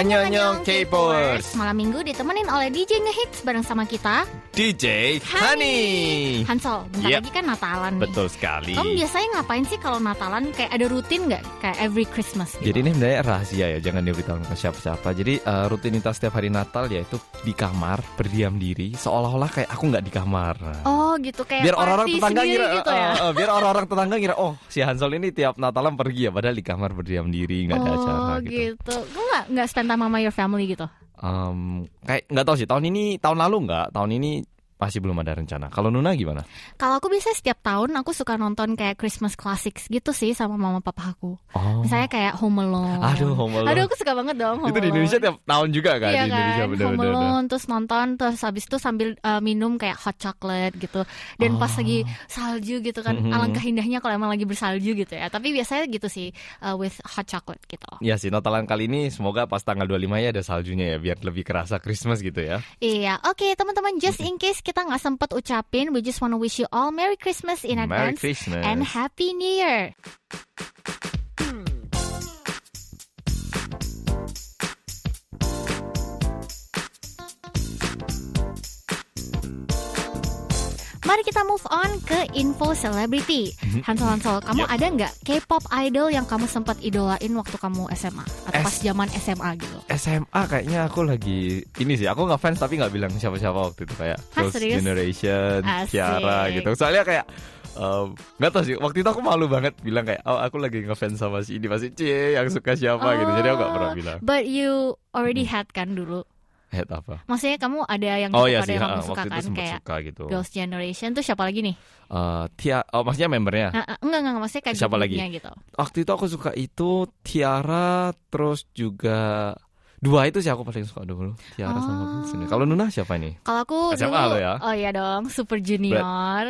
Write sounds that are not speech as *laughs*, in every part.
Annyeong K-popers. Malam minggu ditemenin oleh DJ Ngehits bareng sama kita DJ Honey. Hansol, bentar Yep. lagi kan Natalan nih Betul sekali. Kamu biasanya ngapain sih kalau Natalan Kayak ada rutin nggak? Kayak every Christmas gitu Jadi ini sebenarnya rahasia ya, jangan diberitahu ke siapa-siapa. Jadi eh, rutinitas setiap hari Natal yaitu di kamar berdiam diri, seolah-olah kayak aku nggak di kamar. Oh gitu kayak biar orang-orang tetangga kira, gitu ya eh, eh, biar orang-orang tetangga kira, oh si Hansol ini tiap Natalan pergi ya, padahal di kamar berdiam diri nggak ada Oh acara gitu. gitu Kamu nggak nggak spend time sama your family gitu? Em, kayak nggak tahu sih tahun ini, tahun lalu nggak, tahun ini masih belum ada rencana. Kalau Nuna gimana? Kalau aku biasanya setiap tahun aku suka nonton kayak Christmas classics gitu sih sama mama papa aku. Oh, Misalnya kayak Home Alone. Aduh, Home Alone. Aduh aku suka banget dong Home itu di. Indonesia tiap tahun juga kan? Iya di Indonesia kan. Home Alone, terus nonton, terus habis itu sambil uh, minum kayak hot chocolate gitu. Dan pas Oh. lagi salju gitu kan, Mhm. alangkah indahnya kalau emang lagi bersalju gitu ya. Tapi biasanya gitu sih, uh, with hot chocolate gitu. Iya sih, Natalan kali ini semoga pas tanggal 25 ya ada saljunya ya, biar lebih kerasa Christmas gitu ya. Iya, oke teman-teman, just in case kita nggak sempet ucapin, we just wanna wish you all Merry Christmas in Merry advance Christmas. and Happy New Year. Mari kita move on ke info celebrity. Hansol Hansol, kamu Yep. ada nggak K-pop idol yang kamu sempat idolain waktu kamu SMA atau S- pas zaman SMA gitu? SMA kayaknya aku lagi ini sih, aku nggak fans tapi nggak bilang siapa-siapa waktu itu kayak Hah, Girls' serius? Generation, Asik. Kiara gitu. Soalnya kayak nggak tahu sih, waktu itu aku malu banget bilang kayak, oh aku lagi ngefans sama si ini pasti cie yang suka siapa gitu. Jadi aku nggak pernah Oh, bilang. But you already had kan dulu. Head apa? Maksudnya kamu ada yang Oh suka, iya ada sih, yang kamu suka waktu kan kayak suka gitu. Girls' Generation tuh siapa lagi nih? Eh, Tia, oh maksudnya membernya. Nah, enggak enggak maksudnya kayak Siapa lagi? gitu. Waktu itu aku suka itu Tiara, terus juga dua itu sih aku paling suka dulu. Tiara sama Oh. Girls' Generation. Kalau Nuna siapa nih? Kalau aku SMA dulu, ya? oh iya dong, Super Junior.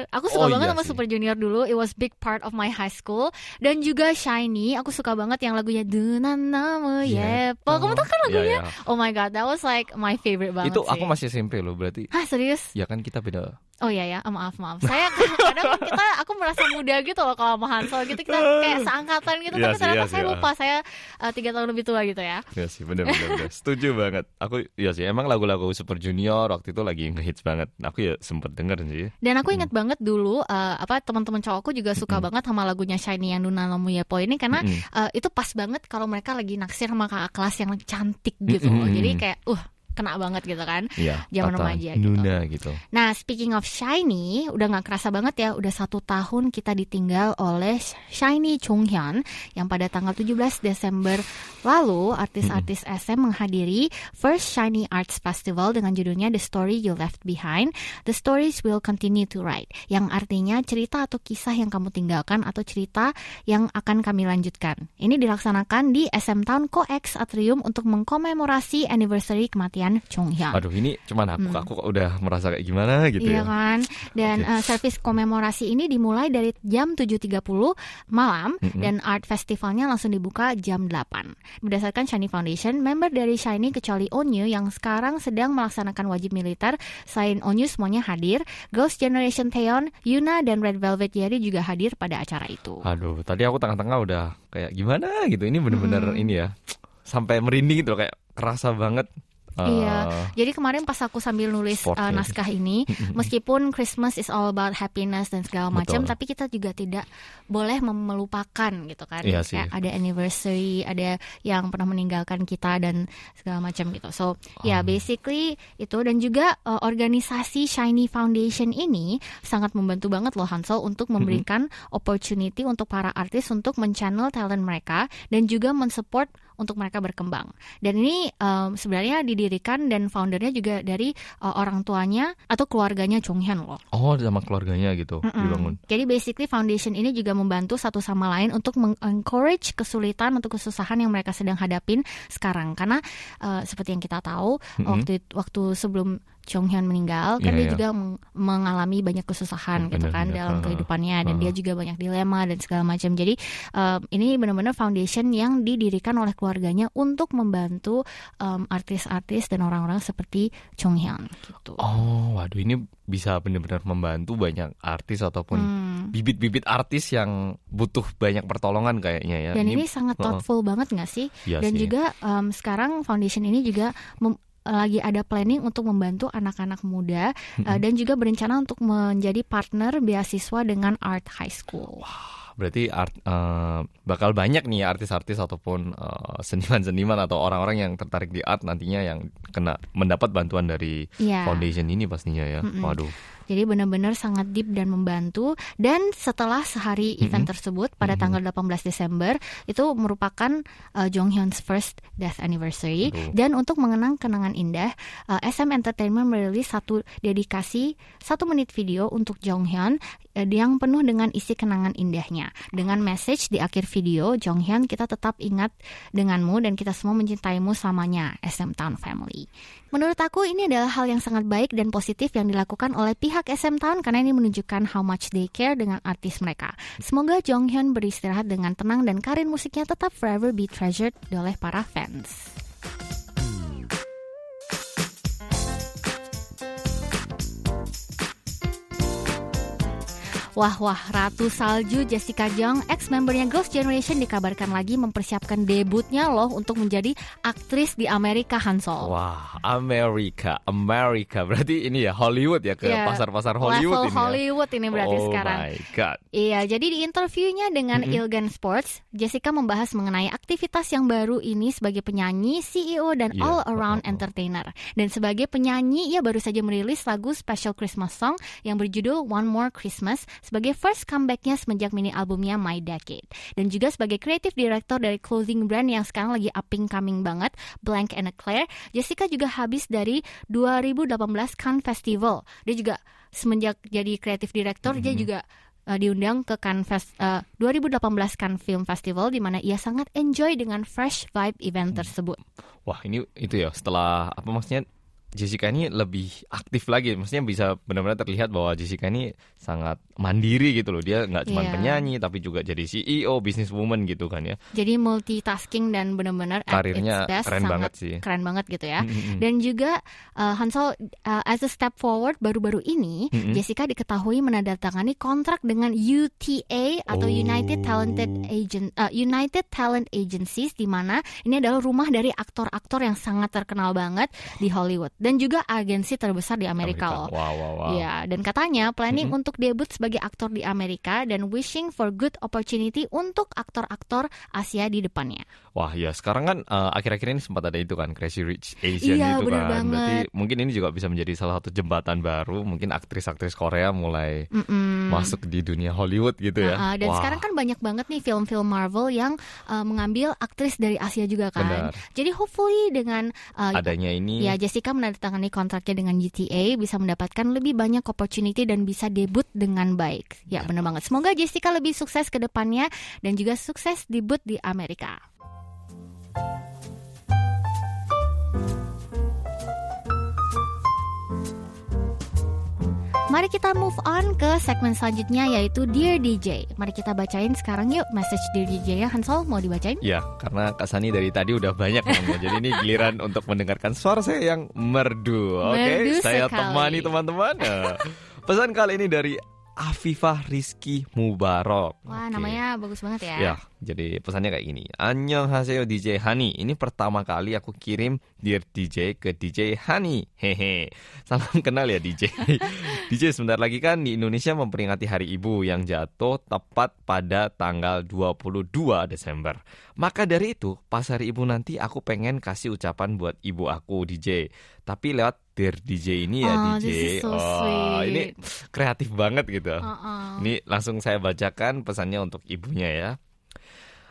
Aku suka Oh banget iya sama sih. Super Junior dulu. It was big part of my high school. Dan juga Shiny. Aku suka banget yang lagunya Dunan Namu Yepo. Kamu tahu kan lagunya? Iya, iya. Oh my god, that was like my favorite banget Itu sih. aku masih SMP loh, berarti Hah serius? ya kan kita beda. Oh iya ya, maaf maaf. Saya *laughs* kadang kita aku merasa muda gitu loh kalau sama Hansol gitu kita kayak seangkatan gitu Iya tapi ternyata iya saya sih, lupa saya uh, tiga tahun lebih tua gitu ya. Ya sih, bener, bener. *laughs* Setuju banget. Aku ya sih, emang lagu-lagu Super Junior waktu itu lagi ngehits banget. Aku ya sempet denger sih. Dan aku ingat banget dulu uh, apa teman-teman cowokku juga suka banget sama lagunya Shiny yang Nuna Lamu Yepo ini karena Mm-mm. uh, itu pas banget kalau mereka lagi naksir sama kakak kelas yang cantik gitu. Mm-mm. Jadi kayak uh kena banget gitu kan. Iya. Zaman remaja gitu. Nuna gitu. Nah, speaking of Shiny, udah nggak kerasa banget ya, udah satu tahun kita ditinggal oleh Shiny Chonghyun yang pada tanggal 17 Desember lalu artis-artis SM menghadiri First Shiny Arts Festival dengan judulnya The Story You Left Behind, The Stories Will Continue to Write, yang artinya cerita atau kisah yang kamu tinggalkan atau cerita yang akan kami lanjutkan. Ini dilaksanakan di SM Town COEX Atrium untuk mengkomemorasi anniversary kematian Chonghyun. Aduh, ini cuman aku aku kok udah merasa kayak gimana gitu Hmm. Iya ya. kan. Dan Oke. uh, servis komemorasi ini dimulai dari jam 7.30 malam Mm-mm. dan art festivalnya langsung dibuka jam 8. Berdasarkan Shiny Foundation, member dari Shiny kecuali Onyu yang sekarang sedang melaksanakan wajib militer, selain Onyu semuanya hadir, Ghost Generation Taeyeon, Yuna dan Red Velvet Yeri juga hadir pada acara itu. Aduh, tadi aku tengah-tengah udah kayak gimana gitu. Ini bener-bener Mm-mm. ini ya. Sampai merinding gitu loh, kayak kerasa banget. Iya. eh, Jadi kemarin pas aku sambil nulis Sport uh, ya. naskah ini, *laughs* meskipun Christmas is all about happiness dan segala macam, tapi kita juga tidak boleh melupakan gitu kan. Iya sih. Kayak ada anniversary, ada yang pernah meninggalkan kita dan segala macam gitu. So, ya Oh. basically itu dan juga uh, organisasi Shiny Foundation ini sangat membantu banget loh Hansel untuk memberikan opportunity untuk para artis untuk men-channel talent mereka dan juga mensupport untuk mereka berkembang. Dan ini um, sebenarnya didirikan dan foundernya juga dari uh, orang tuanya atau keluarganya Chonghyun loh. Oh, sama keluarganya gitu Mm-mm. dibangun. Jadi basically foundation ini juga membantu satu sama lain untuk mengencourage kesulitan atau kesusahan yang mereka sedang hadapin sekarang. Karena uh, seperti yang kita tahu Mm-mm. waktu waktu sebelum Chonghyun meninggal kan Iya, dia iya. juga meng- mengalami banyak kesusahan gitu Benar, kan benar. dalam kehidupannya dan ha. dia juga banyak dilema dan segala macam. Jadi um, ini benar-benar foundation yang didirikan oleh keluarganya untuk membantu um, artis-artis dan orang-orang seperti Chonghyun gitu. Oh, waduh ini bisa benar-benar membantu banyak artis ataupun Hmm. bibit-bibit artis yang butuh banyak pertolongan kayaknya ya. Dan ini, sangat uh-uh. thoughtful banget nggak sih? Iya Dan sih. juga em, sekarang foundation ini juga mem- lagi ada planning untuk membantu anak-anak muda eh, dan juga berencana untuk menjadi partner beasiswa dengan Art High School. Berarti art, eh, bakal banyak nih artis-artis ataupun eh, seniman-seniman atau orang-orang yang tertarik di art nantinya yang kena mendapat bantuan dari Iya. foundation ini pastinya ya. Waduh. Jadi benar-benar sangat deep dan membantu. Dan setelah sehari event tersebut pada tanggal 18 Desember itu merupakan uh, Jong Hyun's first death anniversary. Aduh. Dan untuk mengenang kenangan indah, uh, SM Entertainment merilis satu dedikasi satu menit video untuk Jong Hyun uh, yang penuh dengan isi kenangan indahnya. Dengan message di akhir video, Jong Hyun kita tetap ingat denganmu dan kita semua mencintaimu selamanya, SM Town Family. Menurut aku ini adalah hal yang sangat baik dan positif yang dilakukan oleh pihak SM Town karena ini menunjukkan how much they care dengan artis mereka. Semoga Jong Hyun beristirahat dengan tenang dan karir musiknya tetap forever be treasured oleh para fans. Wah wah, Ratu Salju Jessica Jung, ex-membernya Girls' Generation dikabarkan lagi mempersiapkan debutnya loh untuk menjadi aktris di Amerika Hansol. Wah, Amerika, Amerika. Berarti ini ya Hollywood ya ke Iya, pasar-pasar Hollywood Level ini. ya? Hollywood ini berarti oh sekarang. my god. Iya, jadi di interviewnya dengan Ilgan Sports, Jessica membahas mengenai aktivitas yang baru ini sebagai penyanyi, CEO, dan all-around oh, oh, oh. entertainer. Dan sebagai penyanyi, ia baru saja merilis lagu special Christmas song yang berjudul One More Christmas sebagai first comebacknya semenjak mini albumnya My Decade. Dan juga sebagai creative director dari clothing brand yang sekarang lagi upping coming banget, Blank and Eclair, Jessica juga habis dari 2018 Cannes Festival. Dia juga semenjak jadi creative director, dia juga uh, diundang ke Cannes Fest, uh, 2018 Cannes Film Festival di mana ia sangat enjoy dengan fresh vibe event tersebut. Wah, ini itu ya setelah apa maksudnya Jessica ini lebih aktif lagi, maksudnya bisa benar-benar terlihat bahwa Jessica ini sangat mandiri gitu loh. Dia nggak cuma Iya. penyanyi tapi juga jadi CEO, businesswoman gitu kan ya. Jadi multitasking dan benar-benar Karirnya best, keren banget sih. Keren banget gitu ya. Mm-mm. Dan juga uh, Hansol uh, as a step forward baru-baru ini Mm-mm. Jessica diketahui menandatangani kontrak dengan UTA atau Oh. United Talented Agent uh, United Talent Agencies di mana ini adalah rumah dari aktor-aktor yang sangat terkenal banget di Hollywood dan juga agensi terbesar di Amerika, loh. Wow, wow, wow. Iya, dan katanya planning untuk debut sebagai aktor di Amerika dan wishing for good opportunity untuk aktor-aktor Asia di depannya. Wah, ya sekarang kan eh, akhir-akhir ini sempat ada itu kan Crazy Rich Asian Iya, itu kan. Berarti banget. mungkin ini juga bisa menjadi salah satu jembatan baru. Mungkin aktris-aktris Korea mulai Mm-mm. masuk di dunia Hollywood gitu ya. Nah, uh, dan Wah. sekarang kan banyak banget nih film-film Marvel yang uh, mengambil aktris dari Asia juga kan. Benar. Jadi hopefully dengan uh, adanya ini ya Jessica menandatangani kontraknya dengan GTA bisa mendapatkan lebih banyak opportunity dan bisa debut dengan baik. Ya benar banget. Semoga Jessica lebih sukses ke depannya dan juga sukses debut di Amerika. Mari kita move on ke segmen selanjutnya yaitu Dear DJ. Mari kita bacain sekarang yuk message Dear DJ ya Hansol mau dibacain? Ya, karena Kak Sani dari tadi udah banyak ngomongnya. Jadi ini giliran *laughs* untuk mendengarkan suara saya yang merdu. Oke, Merdu saya sekali. temani teman-teman. *laughs* Eh, Pesan kali ini dari Afifah Rizky Mubarok. Wah Oke. namanya bagus banget ya. Ya, jadi pesannya kayak gini. Annyeonghaseyo DJ Hani. Ini pertama kali aku kirim Dear DJ ke DJ Hani. Hehe. *laughs* Salam kenal ya DJ. *laughs* DJ sebentar lagi kan di Indonesia memperingati Hari Ibu yang jatuh tepat pada tanggal 22 Desember. Maka dari itu, pas Hari Ibu nanti aku pengen kasih ucapan buat ibu aku DJ. Tapi lewat Dear DJ ini ya Oh, DJ. this is so oh, ini kreatif banget gitu. Uh-uh. Ini langsung saya bacakan pesannya untuk ibunya ya.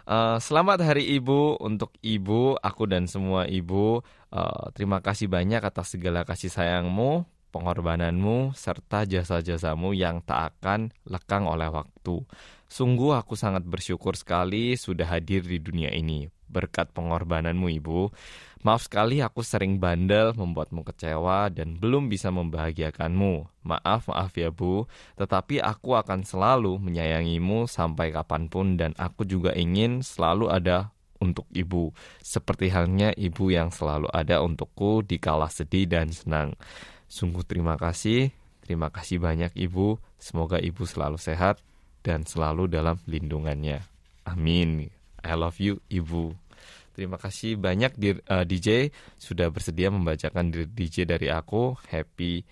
Eh, selamat Hari Ibu untuk ibu, aku dan semua ibu. Eh, terima kasih banyak atas segala kasih sayangmu, pengorbananmu, serta jasa-jasamu yang tak akan lekang oleh waktu. Sungguh aku sangat bersyukur sekali sudah hadir di dunia ini. Berkat pengorbananmu ibu. Maaf sekali aku sering bandel, membuatmu kecewa, dan belum bisa membahagiakanmu. Maaf, maaf ya bu. Tetapi aku akan selalu menyayangimu sampai kapan pun dan aku juga ingin selalu ada untuk ibu. Seperti halnya ibu yang selalu ada untukku di kala sedih dan senang. Sungguh terima kasih. Terima kasih banyak ibu. Semoga ibu selalu sehat. dan selalu dalam lindungannya. Amin. I love you, Ibu. Terima kasih banyak uh, DJ sudah bersedia membacakan DJ dari aku. Happy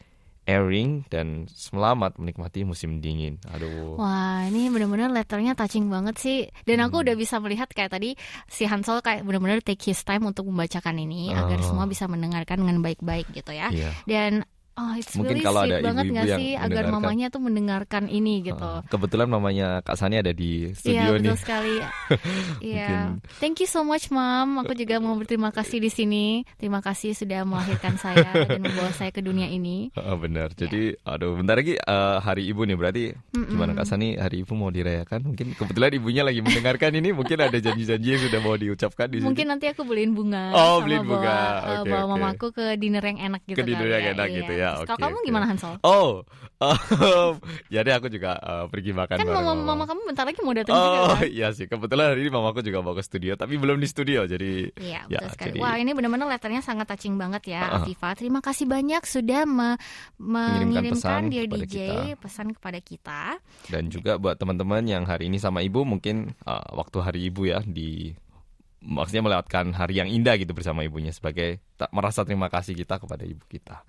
airing dan selamat menikmati musim dingin. Aduh. Wah, ini benar-benar letternya touching banget sih. Dan aku hmm. udah bisa melihat kayak tadi si Hansol kayak benar-benar take his time untuk membacakan ini oh. agar semua bisa mendengarkan dengan baik-baik gitu ya. Yeah. Dan Oh, it's Mungkin really kalau sweet ada banget ibu-ibu yang sih agar mamanya tuh mendengarkan ini gitu. Kebetulan mamanya Kak Sani ada di studio iya, nih. *laughs* Iya, sekali. Iya. Thank you so much, Mom. Aku juga mau berterima kasih di sini. Terima kasih sudah melahirkan saya dan membawa saya ke dunia ini. Uh, benar. Iya. Jadi, yeah. aduh, bentar lagi uh, hari ibu nih. Berarti mm -mm. gimana Kak Sani hari ibu mau dirayakan? Mungkin kebetulan ibunya lagi mendengarkan ini. Mungkin ada janji-janji yang sudah mau diucapkan di sini. Mungkin nanti aku beliin bunga. Oh, beliin bunga. Bawa, uh, okay, bawa okay. mamaku ke dinner yang enak gitu. Ke dinner yang enak iya. gitu ya. Okay, kalau kamu gimana Hansol? Oh, um, *laughs* jadi aku juga uh, pergi makan kan bareng mama, mama. mama kamu bentar lagi mau datang oh, juga kan? iya sih. Kebetulan hari ini mamaku juga mau ke studio, tapi belum di studio, jadi. Iya, ya, betul sekali. Jadi... Wah, ini benar-benar letternya sangat touching banget ya, uh, Afifa. Terima kasih banyak sudah me mengirimkan dia DJ kita. pesan kepada kita. Dan juga buat teman-teman yang hari ini sama ibu, mungkin uh, waktu hari ibu ya di maksudnya melewatkan hari yang indah gitu bersama ibunya sebagai tak merasa terima kasih kita kepada ibu kita.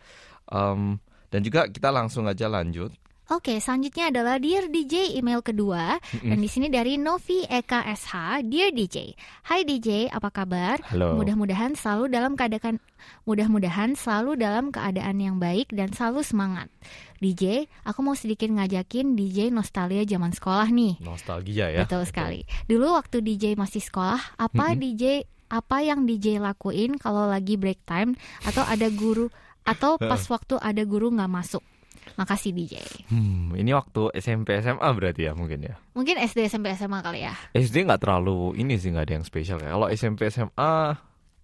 Um, dan juga kita langsung aja lanjut. Oke, selanjutnya adalah Dear DJ email kedua dan di sini dari Novi Eka SH, Dear DJ. Hai DJ, apa kabar? Halo. Mudah-mudahan selalu dalam keadaan mudah-mudahan selalu dalam keadaan yang baik dan selalu semangat. DJ, aku mau sedikit ngajakin DJ nostalgia zaman sekolah nih. Nostalgia ya. Betul sekali. Dulu waktu DJ masih sekolah, apa DJ apa yang DJ lakuin kalau lagi break time atau ada guru atau pas waktu ada guru nggak masuk. Makasih DJ. Hmm, ini waktu SMP SMA berarti ya mungkin ya. Mungkin SD SMP SMA kali ya. SD nggak terlalu ini sih nggak ada yang spesial kayak kalau SMP SMA.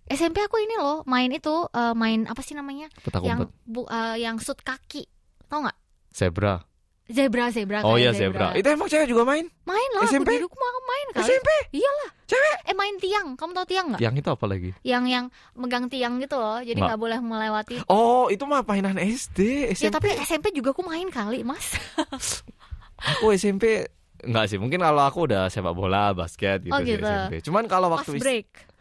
SMP aku ini loh main itu uh, main apa sih namanya? Petak yang bu, uh, yang sut kaki, tau nggak? Zebra. Zebra, zebra. Oh iya zebra. zebra. Itu emang cewek juga main? Main lah. SMP? Aku di rumah main kali. SMP? Iyalah. Tiang. Kamu tahu tiang nggak? Tiang itu apa lagi? Yang yang megang tiang gitu loh. Jadi nggak boleh melewati. Oh itu mah mainan SD. SMP. Ya tapi SMP juga aku main kali mas. *laughs* aku SMP Enggak sih, mungkin kalau aku udah sepak bola, basket gitu, oh, gitu. SMP. Cuman kalau waktu break.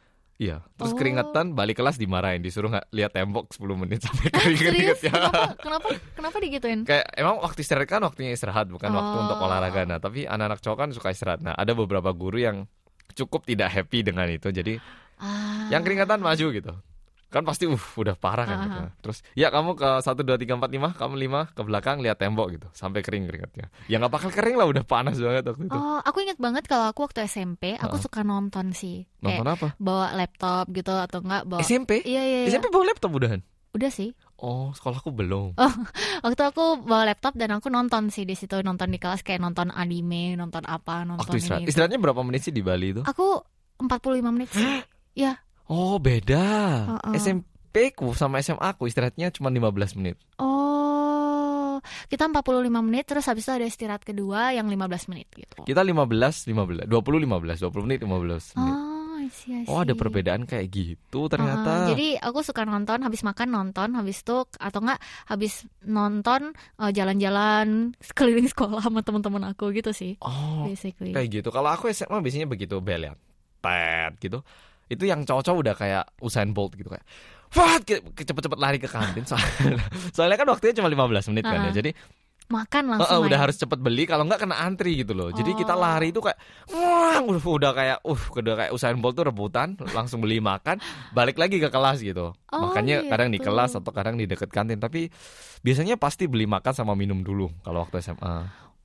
Iya, terus oh. keringetan balik kelas dimarahin, disuruh nggak lihat tembok 10 menit sampai kering *laughs* keringet ya. Kenapa? *laughs* Kenapa? Kenapa digituin? Kayak emang waktu istirahat kan waktunya istirahat bukan oh. waktu untuk oh. olahraga. Nah, tapi anak-anak cowok kan suka istirahat. Nah, ada beberapa guru yang cukup tidak happy dengan itu. Jadi ah. yang keringetan maju gitu. Kan pasti uh udah parah kan gitu. terus ya kamu ke satu dua tiga empat lima kamu lima ke belakang lihat tembok gitu. Sampai kering keringatnya ya nggak bakal kering lah udah panas banget waktu itu. Oh aku inget banget kalau aku waktu SMP aku uh suka nonton sih. Nonton Kayak apa? bawa laptop gitu atau enggak bawa SMP iya iya, iya. SMP bawa laptop udahan? Udah sih Oh, sekolahku belum. *laughs* Oh, waktu aku bawa laptop dan aku nonton sih di situ nonton di kelas kayak nonton anime, nonton apa, nonton waktu istirahat. ini. Istirahatnya berapa menit sih di Bali itu? Aku 45 menit sih. ya. Oh, beda. Uh -uh. SMP ku sama SMA aku istirahatnya cuma 15 menit. Oh, kita 45 menit terus habis itu ada istirahat kedua yang 15 menit gitu. Kita 15 15 20 15 20 menit 15 menit. Oh. I see, I see. Oh ada perbedaan kayak gitu ternyata. Uh, jadi aku suka nonton, habis makan nonton, habis itu atau enggak habis nonton jalan jalan-jalan keliling sekolah sama teman-teman aku gitu sih. Oh, basically. kayak gitu. Kalau aku SMA biasanya begitu bel ya, tet gitu itu yang cowok-cowok udah kayak Usain Bolt gitu kayak Wah, cepet-cepet lari ke kantin *laughs* soalnya, soalnya kan waktunya cuma 15 menit kan uh -huh. ya. Jadi makan langsung uh, udah harus cepet beli kalau nggak kena antri gitu loh. Jadi kita oh. lari itu kayak wah udah, udah kayak uh udah kayak Usain Bolt tuh rebutan langsung beli makan balik lagi ke kelas gitu. Oh, Makanya gitu. kadang di kelas atau kadang di deket kantin tapi biasanya pasti beli makan sama minum dulu kalau waktu SMA.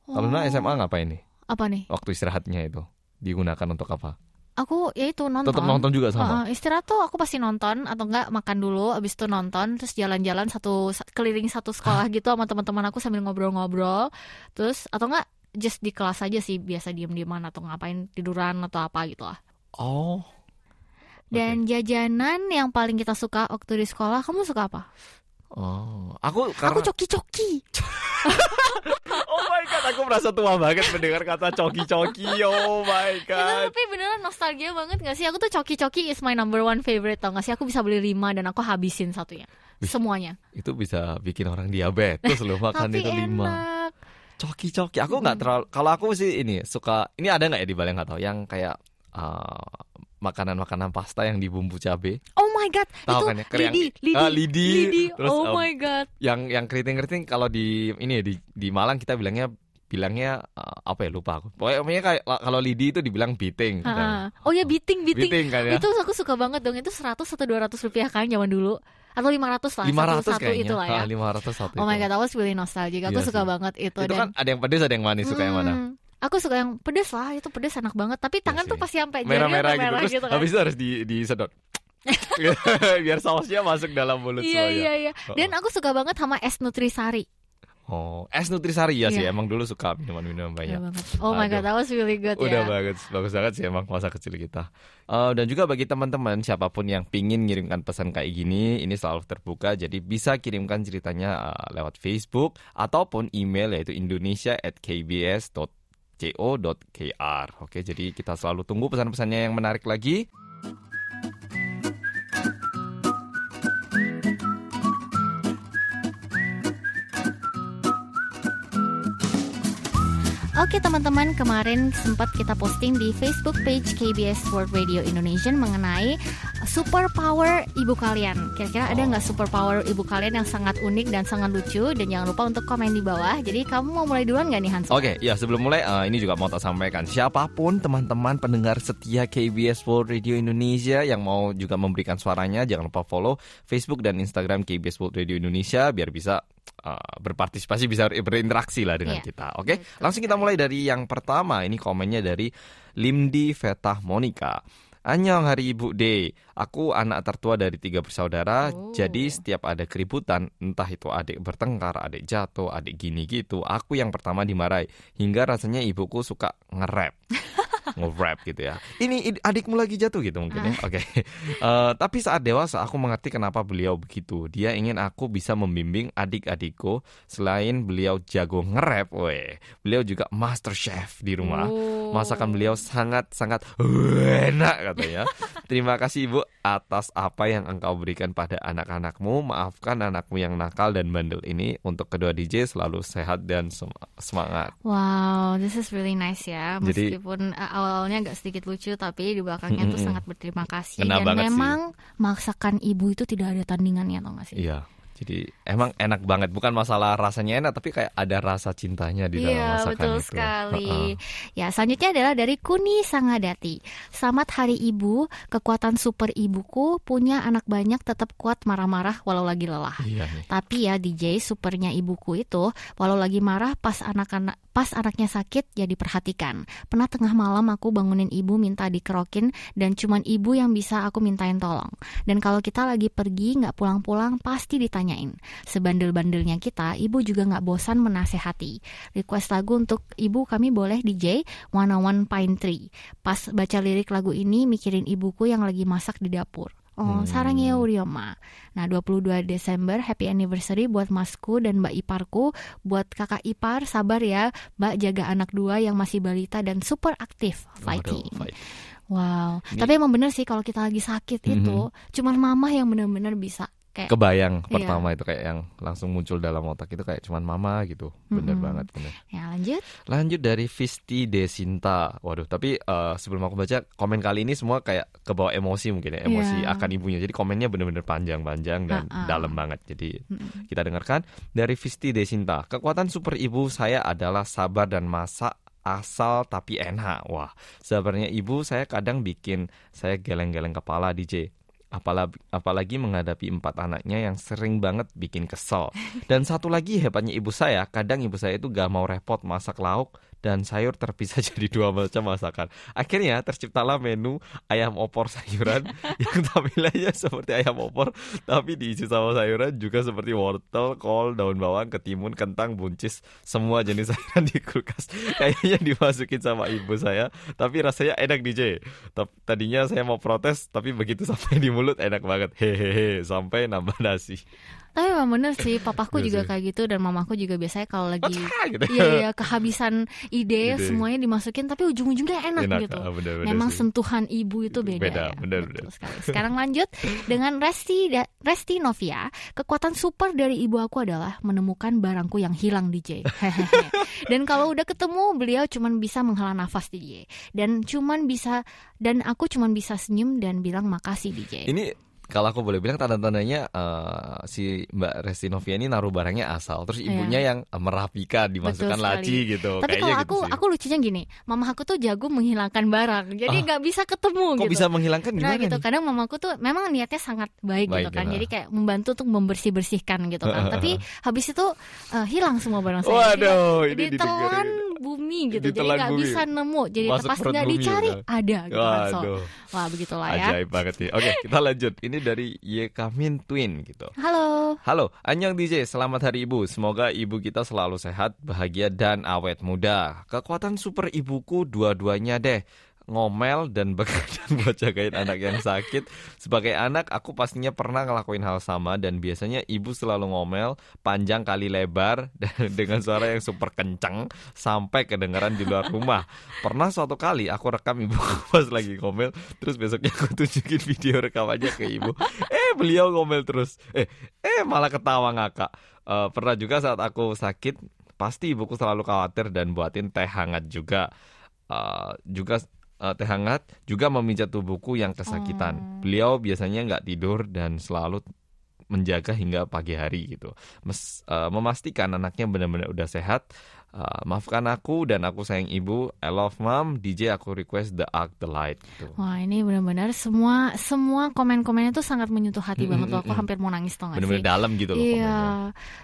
Oh. Kalau SMA ngapain nih? Apa nih? Waktu istirahatnya itu digunakan untuk apa? Aku ya itu nonton. Tetap nonton juga sama? Uh, istirahat tuh aku pasti nonton atau enggak makan dulu abis itu nonton terus jalan-jalan satu keliling satu sekolah gitu sama teman-teman aku sambil ngobrol-ngobrol. Terus atau enggak just di kelas aja sih biasa diem-dieman atau ngapain tiduran atau apa gitu lah. Oh. Dan okay. jajanan yang paling kita suka waktu di sekolah kamu suka apa Oh, aku karena... aku coki-coki. *laughs* oh my god, aku merasa tua banget mendengar kata coki-coki. Oh my god. Itu tapi beneran nostalgia banget gak sih? Aku tuh coki-coki is my number one favorite tau gak sih? Aku bisa beli lima dan aku habisin satunya. Semuanya. Itu bisa bikin orang diabetes loh *laughs* makan itu lima. Coki-coki. Aku nggak terlalu. Kalau aku sih ini suka. Ini ada nggak ya di Bali nggak tahu. Yang kayak uh, makanan-makanan pasta yang di bumbu cabe. Oh my god, Tahu itu kan ya? Lidi, yang- lidi, Ah, lidi. Terus, oh um, my god. Yang yang keriting-keriting kalau di ini ya, di di Malang kita bilangnya bilangnya uh, apa ya lupa aku. Pokoknya kayak kalau lidi itu dibilang biting. Ha-ha. Oh ya beating. Biting kan ya. Itu aku suka banget dong. Itu 100 atau 200 rupiah kan zaman dulu. Atau 500 lah. lima satu, ratus satu itu lah ya. Ah, 500 satu Oh my god, I was really nostalgic. Aku Iya suka sih. banget itu. Itu dan kan ada yang pedes ada yang manis suka yang mana? Aku suka yang pedes lah, itu pedes enak banget. Tapi tangan sih. tuh pasti sampai Merah-merah gitu merah terus gitu kan. habis itu harus di disedot. *laughs* Biar sausnya masuk dalam mulut Iya semuanya. iya iya. Dan aku suka banget sama es nutrisari. Oh, es nutrisari ya sih. Iya. Emang dulu suka minuman-minuman banyak. banget. Oh my god, that was really good Udah ya. bagus, bagus banget sih emang masa kecil kita. Eh, dan juga bagi teman-teman siapa pun yang pingin ngirimkan pesan kayak gini, ini selalu terbuka. Jadi bisa kirimkan ceritanya eh, lewat Facebook ataupun email yaitu indonesia@kbs.co.kr. Oke, jadi kita selalu tunggu pesan-pesannya yang menarik lagi. Oke teman-teman, kemarin sempat kita posting di Facebook page KBS World Radio Indonesia mengenai super power ibu kalian. Kira-kira ada nggak super power ibu kalian yang sangat unik dan sangat lucu? Dan jangan lupa untuk komen di bawah. Jadi kamu mau mulai duluan nggak nih Hans? Oke, ya sebelum mulai eh, ini juga mau tak sampaikan siapa pun teman-teman pendengar setia KBS World Radio Indonesia yang mau juga memberikan suaranya jangan lupa follow Facebook dan Instagram KBS World Radio Indonesia biar bisa eh, berpartisipasi bisa berinteraksi lah dengan Iya, kita. Oke, betul langsung kita mulai dari yang pertama. Ini komennya dari Limdi Fetah Monica. Annyeong hari Ibu Day. Aku anak tertua dari tiga bersaudara, Oh. jadi setiap ada keributan, entah itu adik bertengkar, adik jatuh, adik gini gitu, aku yang pertama dimarahi. Hingga rasanya ibuku suka nge-rap. *laughs* nge-rap gitu ya. Ini adikmu lagi jatuh gitu mungkin ya. Oke. *laughs* Eh, tapi saat dewasa aku mengerti kenapa beliau begitu. Dia ingin aku bisa membimbing adik-adikku. Selain beliau jago nge-rap, weh, beliau juga master chef di rumah. Oh. Masakan beliau sangat-sangat enak katanya. *laughs* Terima kasih Ibu atas apa yang engkau berikan pada anak-anakmu. Maafkan anakmu yang nakal dan bandel ini. Untuk kedua DJ selalu sehat dan sem- semangat. Wow, this is really nice ya. Jadi- Meskipun uh, awalnya agak sedikit lucu, tapi di belakangnya tuh Mm-mm. sangat berterima kasih. Kena Dan banget sih. memang masakan ibu itu tidak ada tandingannya, tau gak sih? Iya. Jadi emang enak banget. Bukan masalah rasanya enak, tapi kayak ada rasa cintanya di dalam Iya masakan betul itu. sekali. Heeh. Ya selanjutnya adalah dari Kuni Sangadati. Selamat Hari Ibu. Kekuatan super ibuku punya anak banyak tetap kuat marah-marah walau lagi lelah. Iya nih. Tapi ya DJ supernya ibuku itu walau lagi marah pas anak-anak pas anaknya sakit ya diperhatikan. Pernah tengah malam aku bangunin ibu minta dikerokin dan cuman ibu yang bisa aku mintain tolong. Dan kalau kita lagi pergi nggak pulang-pulang pasti ditanyain. Sebandel-bandelnya kita, ibu juga nggak bosan menasehati. Request lagu untuk ibu kami boleh DJ One One Pine Tree. Pas baca lirik lagu ini mikirin ibuku yang lagi masak di dapur. Oh, Hmm. sarangnya Urioma. Nah, 22 Desember happy anniversary buat masku dan Mbak Iparku, buat kakak Ipar sabar ya, Mbak jaga anak dua yang masih balita dan super aktif fighting. Waduh, fight. Wow. Ini- Tapi emang bener sih kalau kita lagi sakit Mhm. itu, cuman mama yang bener-bener bisa kayak Kebayang Iya. pertama itu kayak yang langsung muncul dalam otak itu kayak cuman mama gitu. Bener Mm-mm. banget bener. ya lanjut. Lanjut dari Visti Desinta. Waduh, tapi eh, sebelum aku baca komen kali ini semua kayak kebawa emosi mungkin ya, emosi Iya. akan ibunya. Jadi komennya bener-bener panjang-panjang dan Ha-ha. dalam banget. Jadi Mm-mm. kita dengarkan dari Visti Desinta. Kekuatan super ibu saya adalah sabar dan masak asal tapi enak. Wah, sabarnya ibu saya kadang bikin saya geleng-geleng kepala DJ. Apalagi, apalagi menghadapi empat anaknya yang sering banget bikin kesel. Dan satu lagi hebatnya ibu saya, kadang ibu saya itu gak mau repot masak lauk dan sayur terpisah *laughs* jadi dua macam masakan. Akhirnya terciptalah menu ayam opor sayuran *laughs* yang tampilannya seperti ayam opor tapi diisi sama sayuran juga seperti wortel, kol, daun bawang, ketimun, kentang, buncis, semua jenis *laughs* sayuran di kulkas. Kayaknya dimasukin sama ibu saya, tapi rasanya enak DJ. Tadinya saya mau protes, tapi begitu sampai di mulut enak banget. Hehehe, sampai nambah nasi. Tapi memang bener sih, papaku Iya juga kayak gitu dan mamaku juga biasanya kalau lagi gitu. Iya, iya *laughs* kehabisan ide, Ide. semuanya dimasukin tapi ujung-ujungnya enak, Enak, gitu. ah, bener-bener Memang sih. sentuhan ibu itu beda, Beda, ya. bener, bener. sekali. Sekarang lanjut *laughs* dengan Resti Resti Novia. Kekuatan super dari ibu aku adalah menemukan barangku yang hilang DJ. *laughs* Dan kalau udah ketemu beliau cuman bisa menghela nafas DJ dan cuman bisa dan aku cuman bisa senyum dan bilang makasih DJ. Ini kalau aku boleh bilang tanda-tandanya eh, si Mbak Resti Novia ini naruh barangnya asal, terus ibunya yang eh, merapikan, dimasukkan Iya. Laci gitu. Tapi Kayaknya kalau gitu aku sih. aku lucunya gini, mama aku tuh jago menghilangkan barang, jadi Ah. nggak bisa ketemu kok gitu. bisa menghilangkan Nah gimana? gitu nih? kadang mamaku tuh memang niatnya sangat baik, Baik, gitu kan ya. jadi kayak membantu untuk membersih bersihkan gitu kan *laughs* tapi habis itu eh, hilang semua barang saya Waduh, jadi, ini ditelan. Bumi gitu jadi Ditelan nggak bumi. bisa nemu jadi Masuk pas nggak dicari udah. ada gitu kan so, Waduh, wah begitulah ya ajaib banget nih. Oke, kita lanjut. Ini dari Yekamin Twin gitu. halo Halo, Anyang DJ, selamat hari ibu. Semoga ibu kita selalu sehat, bahagia, dan awet muda. Kekuatan super ibuku dua-duanya deh. Ngomel dan begadang *laughs* buat jagain anak yang sakit. Sebagai anak, aku pastinya pernah ngelakuin hal sama dan biasanya ibu selalu ngomel panjang kali lebar *laughs* dengan suara yang super kencang sampai kedengaran di luar rumah. Pernah suatu kali aku rekam ibu *laughs* pas lagi ngomel, terus besoknya aku tunjukin video rekamannya ke ibu. Eh, beliau ngomel terus. Eh, eh malah ketawa ngakak. Eh, pernah juga saat aku sakit, pasti ibuku selalu khawatir dan buatin teh hangat juga. Eh, juga eh, teh hangat juga memijat tubuhku yang kesakitan. Oh. Beliau biasanya nggak tidur dan selalu menjaga hingga pagi hari gitu. Mes- eh, memastikan anaknya benar-benar udah sehat. Eh, maafkan aku dan aku sayang ibu. I love mom. DJ aku request the arc the light gitu. Wah ini benar-benar semua semua komen-komennya tuh sangat menyentuh hati Mm, banget loh. Aku hampir mau nangis tau gak Benar-benar dalam gitu loh komennya. Iya.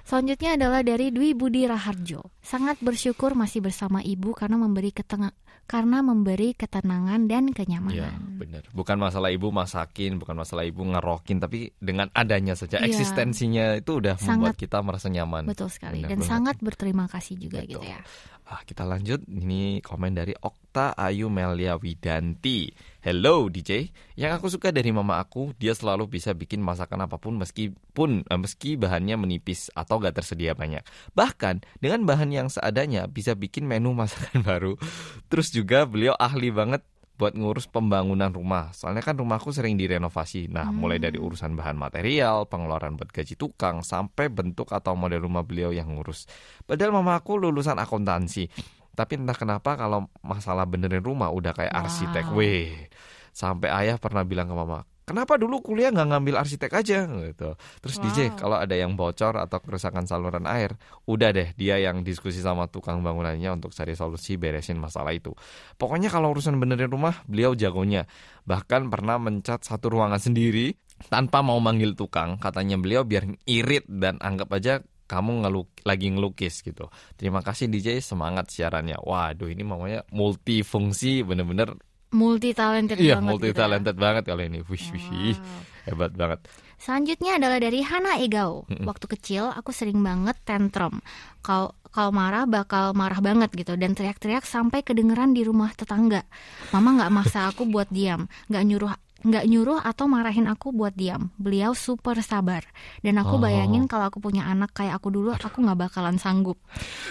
Selanjutnya adalah dari Dwi Budi Raharjo. Sangat bersyukur masih bersama ibu karena memberi ketengah karena memberi ketenangan dan Iya, kenyamanan. benar. Bukan masalah ibu masakin, bukan masalah ibu ngerokin, tapi dengan adanya saja Iya. eksistensinya itu udah Sangat- membuat kita merasa nyaman. Betul sekali Benar dan banget. sangat berterima kasih juga Betul. gitu ya. Ah, kita lanjut. Ini komen dari Okta Ayu Melia Widanti. Hello DJ. Yang aku suka dari mama aku, dia selalu bisa bikin masakan apa pun meskipun eh, meski bahannya menipis atau gak tersedia banyak. Bahkan dengan bahan yang seadanya bisa bikin menu *laughs* masakan baru. Terus juga beliau ahli banget buat ngurus pembangunan rumah. Soalnya kan rumahku sering direnovasi. Nah, mulai dari urusan bahan material, pengeluaran buat gaji tukang, sampai bentuk atau model rumah beliau yang ngurus. Padahal mama aku lulusan akuntansi. Tapi entah kenapa kalau masalah benerin rumah udah kayak Wow. arsitek. Weh, sampai ayah pernah bilang ke mama, kenapa dulu kuliah nggak ngambil arsitek aja gitu. Terus DJ Wow. kalau ada yang bocor atau kerusakan saluran air, udah deh dia yang diskusi sama tukang bangunannya untuk cari solusi beresin masalah itu. Pokoknya kalau urusan benerin rumah, beliau jagonya. Bahkan pernah mencat satu ruangan sendiri tanpa mau manggil tukang. Katanya beliau biar irit dan anggap aja kamu ngeluk lagi ngelukis gitu. Terima kasih DJ semangat siarannya. Waduh ini mamanya multifungsi bener-bener Multi talented iya banget. multi gitu ya. talented banget kali ini. Wih. Wow. hebat banget. Selanjutnya adalah dari Hana Egao. Waktu kecil aku sering banget tantrum. Kalau kalau marah bakal marah banget gitu dan teriak-teriak sampai kedengeran di rumah tetangga. Mama nggak maksa aku buat diam, nggak nyuruh nggak nyuruh atau marahin aku buat diam. Beliau super sabar dan aku Oh. bayangin kalau aku punya anak kayak aku dulu, aku nggak bakalan sanggup.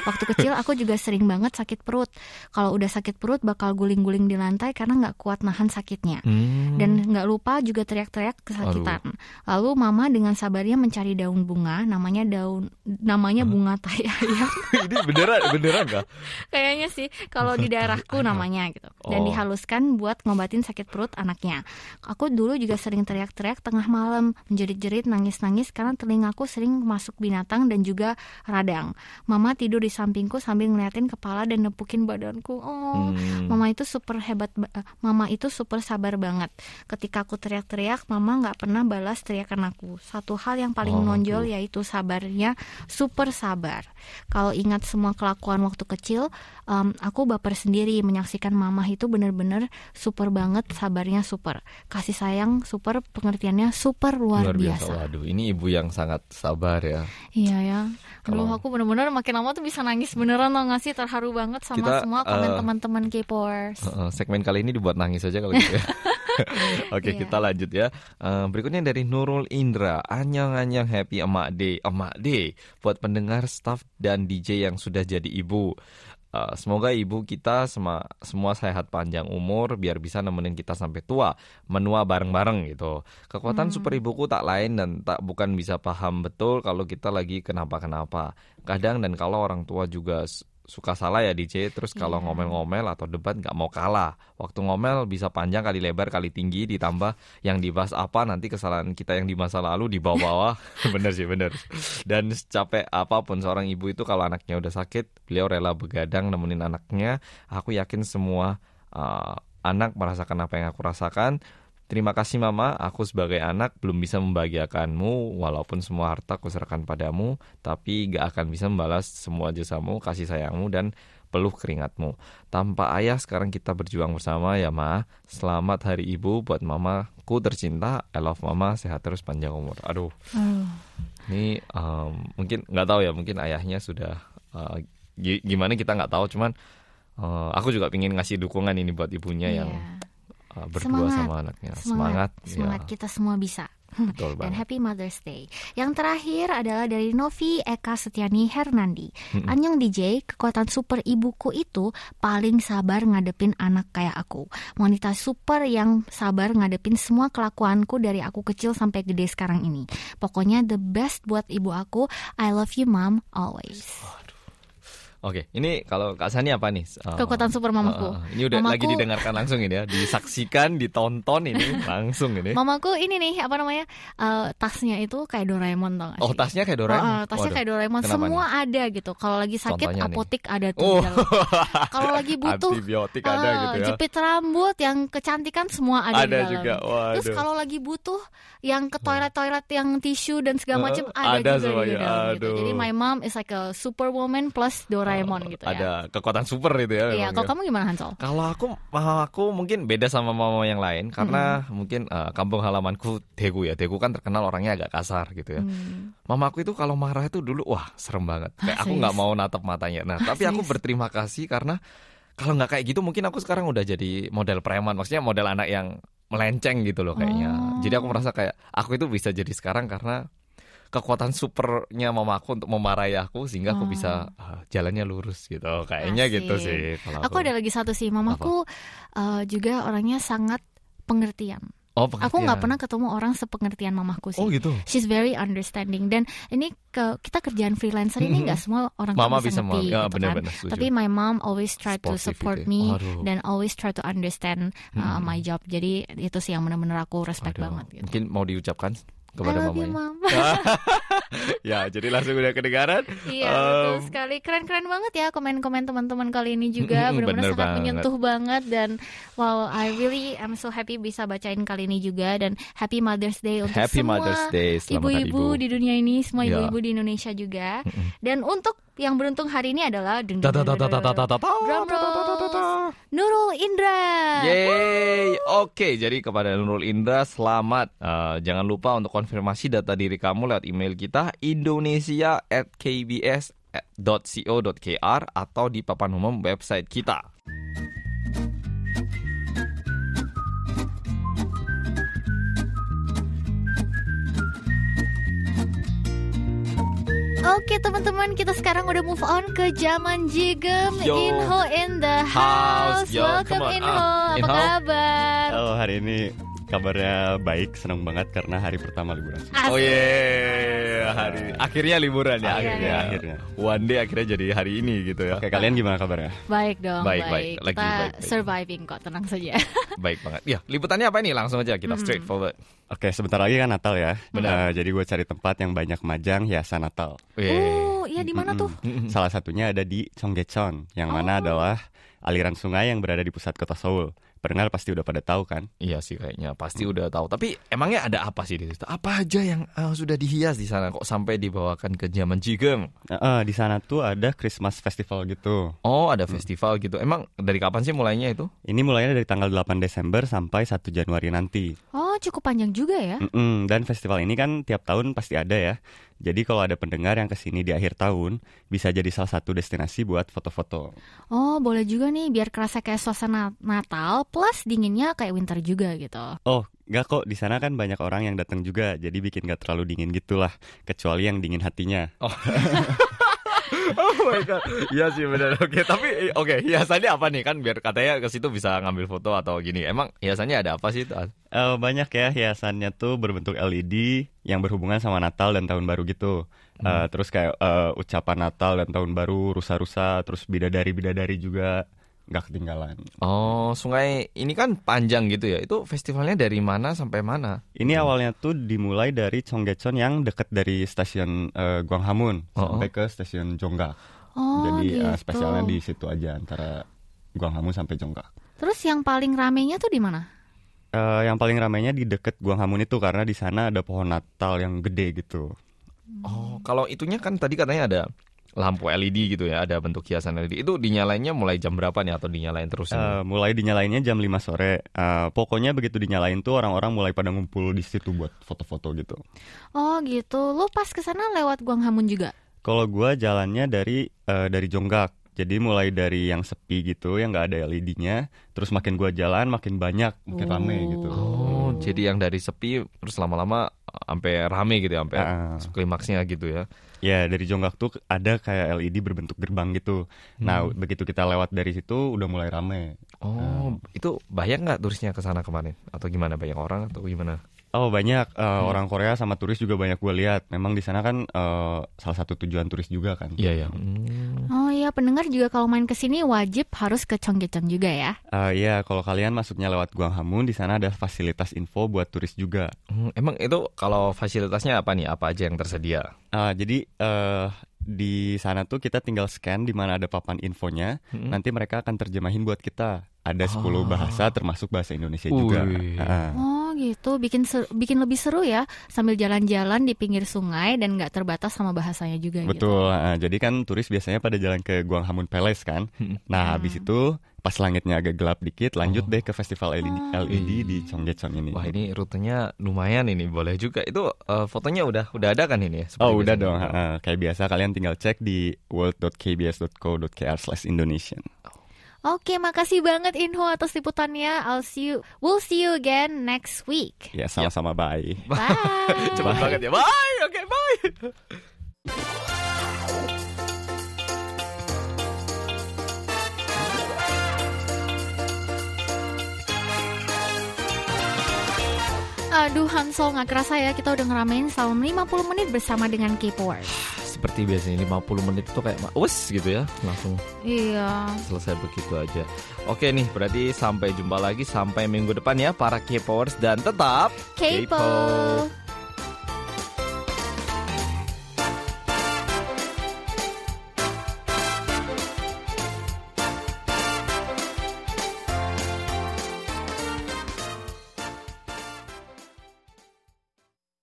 Waktu kecil aku juga sering banget sakit perut. Kalau udah sakit perut bakal guling-guling di lantai karena nggak kuat nahan sakitnya Hmm. dan nggak lupa juga teriak-teriak kesakitan. Lalu mama dengan sabarnya mencari daun bunga, namanya daun namanya bunga tai *laughs* ayam. *laughs* ini beneran beneran gak? Kayaknya sih kalau di daerahku *laughs* namanya gitu. Dan Oh. dihaluskan buat ngobatin sakit perut anaknya. Aku dulu juga sering teriak-teriak tengah malam, menjerit-jerit, nangis-nangis karena telingaku sering masuk binatang dan juga radang. Mama tidur di sampingku sambil ngeliatin kepala dan nepukin badanku. Oh, Hmm. Mama itu super hebat, ba- eh, Mama itu super sabar banget. Ketika aku teriak-teriak, Mama nggak pernah balas teriakan aku. Satu hal yang paling Oh, menonjol tuh. yaitu sabarnya, super sabar. Kalau ingat semua kelakuan waktu kecil, em, aku baper sendiri menyaksikan Mama itu bener-bener super banget, sabarnya super, kasih sayang super, pengertiannya super luar, Luar biasa. biasa. Waduh, ini ibu yang sangat sabar ya. Iya ya. Kalau- aku bener-bener makin lama tuh bisa nangis beneran tau gak sih terharu banget sama Kita, semua komen eh, teman-teman K-popers. Heeh, segmen kali ini dibuat nangis aja kalau gitu ya. *laughs* Oke, Iya. kita lanjut ya. Eh, berikutnya dari Nurul Indra. Anyang anyang happy emak day, emak day buat pendengar, staff dan DJ yang sudah jadi ibu. Eh, semoga ibu kita semua semua sehat panjang umur biar bisa nemenin kita sampai tua, menua bareng-bareng gitu. Kekuatan super ibuku tak lain dan tak bukan bisa paham betul kalau kita lagi kenapa-kenapa. Kadang dan kalau orang tua juga suka salah ya DJ terus kalau Iya. ngomel-ngomel atau debat nggak mau kalah. Waktu ngomel bisa panjang kali lebar kali tinggi ditambah yang dibahas apa nanti kesalahan kita yang di masa lalu dibawa-bawa *laughs* bener sih bener. Dan capek apa pun seorang ibu itu kalau anaknya udah sakit beliau rela begadang nemenin anaknya. Aku yakin semua uh, anak merasakan apa yang aku rasakan Terima kasih mama, aku sebagai anak belum bisa membahagiakanmu walaupun semua harta kuserahkan padamu, tapi gak akan bisa membalas semua jasamu, kasih sayangmu dan peluh keringatmu. Tanpa ayah sekarang kita berjuang bersama ya ma. Selamat hari ibu buat mamaku tercinta. I love mama, sehat terus panjang umur. Aduh, Oh. ini um, mungkin nggak tahu ya, mungkin ayahnya sudah uh, gi- gimana kita nggak tahu. Cuman uh, aku juga ingin ngasih dukungan ini buat ibunya yang Iya. Uh, berdua Semangat. sama anaknya. Semangat, semangat ya, kita semua bisa. *laughs* betul Dan. Happy Mother's Day. Yang terakhir adalah dari Novi Eka Setiani Hernandi. Anyang DJ, kekuatan super ibuku itu paling sabar ngadepin anak kayak aku. Wanita super yang sabar ngadepin semua kelakuanku dari aku kecil sampai gede sekarang ini. Pokoknya the best buat ibu aku. I love you mom always. Oke, ini kalau Kak Sani apa nih? Uh, Kekuatan super mamaku. uh, uh, ini udah Mamaku- lagi didengarkan langsung ini ya, disaksikan, *laughs* ditonton ini langsung ini. Mamaku ini nih apa namanya eh, tasnya itu kayak Doraemon tau gak Oh, tasnya kayak Doraemon. Oh, oh, tasnya Waduh. kayak Doraemon. Kenapa Semua ada gitu. Kalau lagi sakit Contohnya nih. apotik ada tuh. Oh, di. Kalau lagi *laughs* butuh antibiotik ada eh, gitu ya. jepit rambut yang kecantikan semua ada, di Ada dalam. juga. Terus Waduh. kalau lagi butuh yang ke toilet-toilet yang tisu dan segala macam Eh, ada, ada juga di dalam gitu. Jadi my mom is like a superwoman plus Doraemon gitu ya. Ada kekuatan super itu ya. Iya, kalau ya. kamu gimana Hansol? Kalau aku, aku mungkin beda sama mama yang lain karena mungkin uh, kampung halamanku Daegu ya. Daegu kan terkenal orangnya agak kasar gitu ya. Hmm. Mama aku itu kalau marah itu dulu wah serem banget. Kayak aku nggak mau natap matanya. Nah, tapi aku berterima kasih karena kalau nggak kayak gitu mungkin aku sekarang udah jadi model preman. Maksudnya model anak yang melenceng gitu loh kayaknya. Oh. Jadi aku merasa kayak aku itu bisa jadi sekarang karena kekuatan supernya mama aku untuk memarahi aku sehingga aku Oh. bisa ah, jalannya lurus gitu. Kayaknya gitu Asik. sih kalau Aku ada lagi satu sih, mamaku eh, juga orangnya sangat pengertian. Oh, Aku nggak pernah ketemu orang sepengertian mamaku sih. Oh gitu. She's very understanding dan ini ke kita kerjaan freelancer ini nggak *laughs* semua orang Mama bisa, ngerti ya gitu kan. benar-benar setuju. Tapi my mom always try to Sportif support gitu ya. me dan always try to understand uh, Mhm. my job. Jadi itu sih yang benar-benar aku respect Waduh. banget gitu. Mungkin mau diucapkan kepada I love mamanya. You, mama. *laughs* *laughs* ya, jadi langsung udah kedengaran. Iya, um, betul sekali. Keren-keren banget ya komen-komen teman-teman kali ini juga. Benar-benar sangat banget. menyentuh banget dan wow, I really I'm so happy bisa bacain kali ini juga dan Happy Mother's Day untuk happy semua Mother's Day. ibu-ibu ibu. di dunia ini, semua yeah. ibu-ibu di Indonesia juga. Dan untuk yang beruntung hari ini adalah Nurul Indra. Yeay. Oke, jadi kepada Nurul Indra selamat. Uh, jangan lupa untuk konfirmasi data diri kamu lewat email kita indonesia@kbs.co.kr atau di papan umum website kita. Oke teman-teman kita sekarang udah move on ke zaman jigem Yo. Inho in the House. house Yo, Welcome. Inho Ah, Apa Inho. kabar? Halo, hari ini kabarnya baik, senang banget karena hari pertama liburan. Oh yeah, hari akhirnya liburan ya Akhirnya. akhirnya. Akhirnya. One day akhirnya jadi hari ini gitu ya. Oke, kalian gimana kabarnya? Baik dong, Baik, baik. baik. Lagi Kita baik, baik. surviving kok, tenang saja. *laughs* Baik banget. Ya, liputannya apa ini? Langsung aja kita straight forward. Oke, sebentar lagi kan Natal ya. Benar. Eh, jadi gue cari tempat yang banyak majang hiasan Natal. Oh, iya di mana tuh? Salah satunya ada di Cheonggyecheon, yang mana Oh. adalah aliran sungai yang berada di pusat kota Seoul. Pendengar pasti udah pada tahu kan? Iya sih kayaknya pasti udah tahu. Tapi emangnya ada apa sih di situ? Apa aja yang eh, sudah dihias di sana kok sampai dibawakan ke zaman Jigem? Eh, eh, di sana tuh ada Christmas Festival gitu. Oh, ada festival gitu. Emang dari kapan sih mulainya itu? Ini mulainya dari tanggal 8 Desember sampai 1 Januari nanti. Oh, cukup panjang juga ya. Mm-mm, dan festival ini kan tiap tahun pasti ada ya. Jadi kalau ada pendengar yang ke sini di akhir tahun, bisa jadi salah satu destinasi buat foto-foto. Oh, boleh juga nih biar kerasa kayak suasana Natal plus dinginnya kayak winter juga gitu. Oh, nggak kok di sana kan banyak orang yang datang juga, jadi bikin nggak terlalu dingin gitulah. Kecuali yang dingin hatinya. Oh *laughs* my god, iya sih benar. Oke, tapi oke hiasannya apa nih kan biar katanya ke situ bisa ngambil foto atau gini. Emang hiasannya ada apa sih? Eh, banyak ya hiasannya tuh berbentuk LED yang berhubungan sama Natal dan Tahun Baru gitu. Eh, terus kayak eh, ucapan Natal dan Tahun Baru, rusa-rusa, terus bidadari-bidadari juga nggak ketinggalan. Oh, sungai ini kan panjang gitu ya. Itu festivalnya dari mana sampai mana? Ini awalnya tuh dimulai dari Chonggechon yang dekat dari stasiun eh, Gwanghwamun Oh, sampai ke stasiun Jongga. Oh, Jadi eh, gitu. spesialnya di situ aja antara Gwanghwamun sampai Jongga. Terus yang paling ramenya tuh di mana? Eh, yang paling ramainya di deket Gwanghwamun itu karena di sana ada pohon Natal yang gede gitu. Oh, kalau itunya kan tadi katanya ada lampu LED gitu ya, ada bentuk hiasan LED. Itu dinyalainnya mulai jam berapa nih atau dinyalain terus? ini? Eh, mulai dinyalainnya jam 5 sore. Eh, pokoknya begitu dinyalain tuh orang-orang mulai pada ngumpul di situ buat foto-foto gitu. Oh, gitu. Lu pas ke sana lewat Guanghamun juga? Kalau gua jalannya dari eh, dari Jonggak. Jadi mulai dari yang sepi gitu, yang nggak ada LED-nya, terus makin gua jalan makin banyak, makin rame gitu. Oh, jadi yang dari sepi terus lama-lama uh, sampai rame gitu ya, sampai Ah. klimaksnya gitu ya. Ya dari Jonggak tuh ada kayak LED berbentuk gerbang gitu. Nah begitu kita lewat dari situ udah mulai rame. Oh, itu banyak nggak turisnya ke sana kemarin? Atau gimana banyak orang atau gimana? Oh banyak eh, orang Korea sama turis juga banyak gue lihat. Memang di sana kan eh, salah satu tujuan turis juga kan. Iya ya. Hmm. Oh iya, pendengar juga kalau main ke sini wajib harus ke Chonggyecheon juga ya. Eh, Iya kalau kalian masuknya lewat Gwanghwamun di sana ada fasilitas info buat turis juga. Hmm, Emang itu kalau fasilitasnya apa nih? Apa aja yang tersedia? Ah, jadi eh, di sana tuh kita tinggal scan di mana ada papan infonya. Hmm. Nanti mereka akan terjemahin buat kita. Ada 10 Ah. bahasa termasuk bahasa Indonesia juga. Wih. Ah. Oh gitu, bikin ser- bikin lebih seru ya sambil jalan-jalan di pinggir sungai dan nggak terbatas sama bahasanya juga gitu. Betul. ah, jadi kan turis biasanya pada jalan ke Gwanghwamun Palace kan. Hmm. Nah habis itu pas langitnya agak gelap dikit, lanjut Oh. deh ke festival LED, LED di Chonggyecheon ini. Wah ini rutenya lumayan ini boleh juga. Itu eh, fotonya udah udah ada kan ini? ya? Seperti Oh udah dong, ah, kayak biasa kalian tinggal cek di world.kbs.co.kr/indonesian. Oke, makasih banget Inho atas liputannya. I'll see you, we'll see you again next week. Ya sama-sama bye. Bye. *laughs* Cepet banget ya. Bye. Oke, bye. Aduh Hansol nggak kerasa ya kita udah ngeramein selama 50 menit bersama dengan K-Powers. Seperti biasanya 50 menit itu kayak wes gitu ya, langsung Iya. selesai begitu aja. Oke nih, berarti sampai jumpa lagi sampai minggu depan ya para K-Powers dan tetap K-Pop.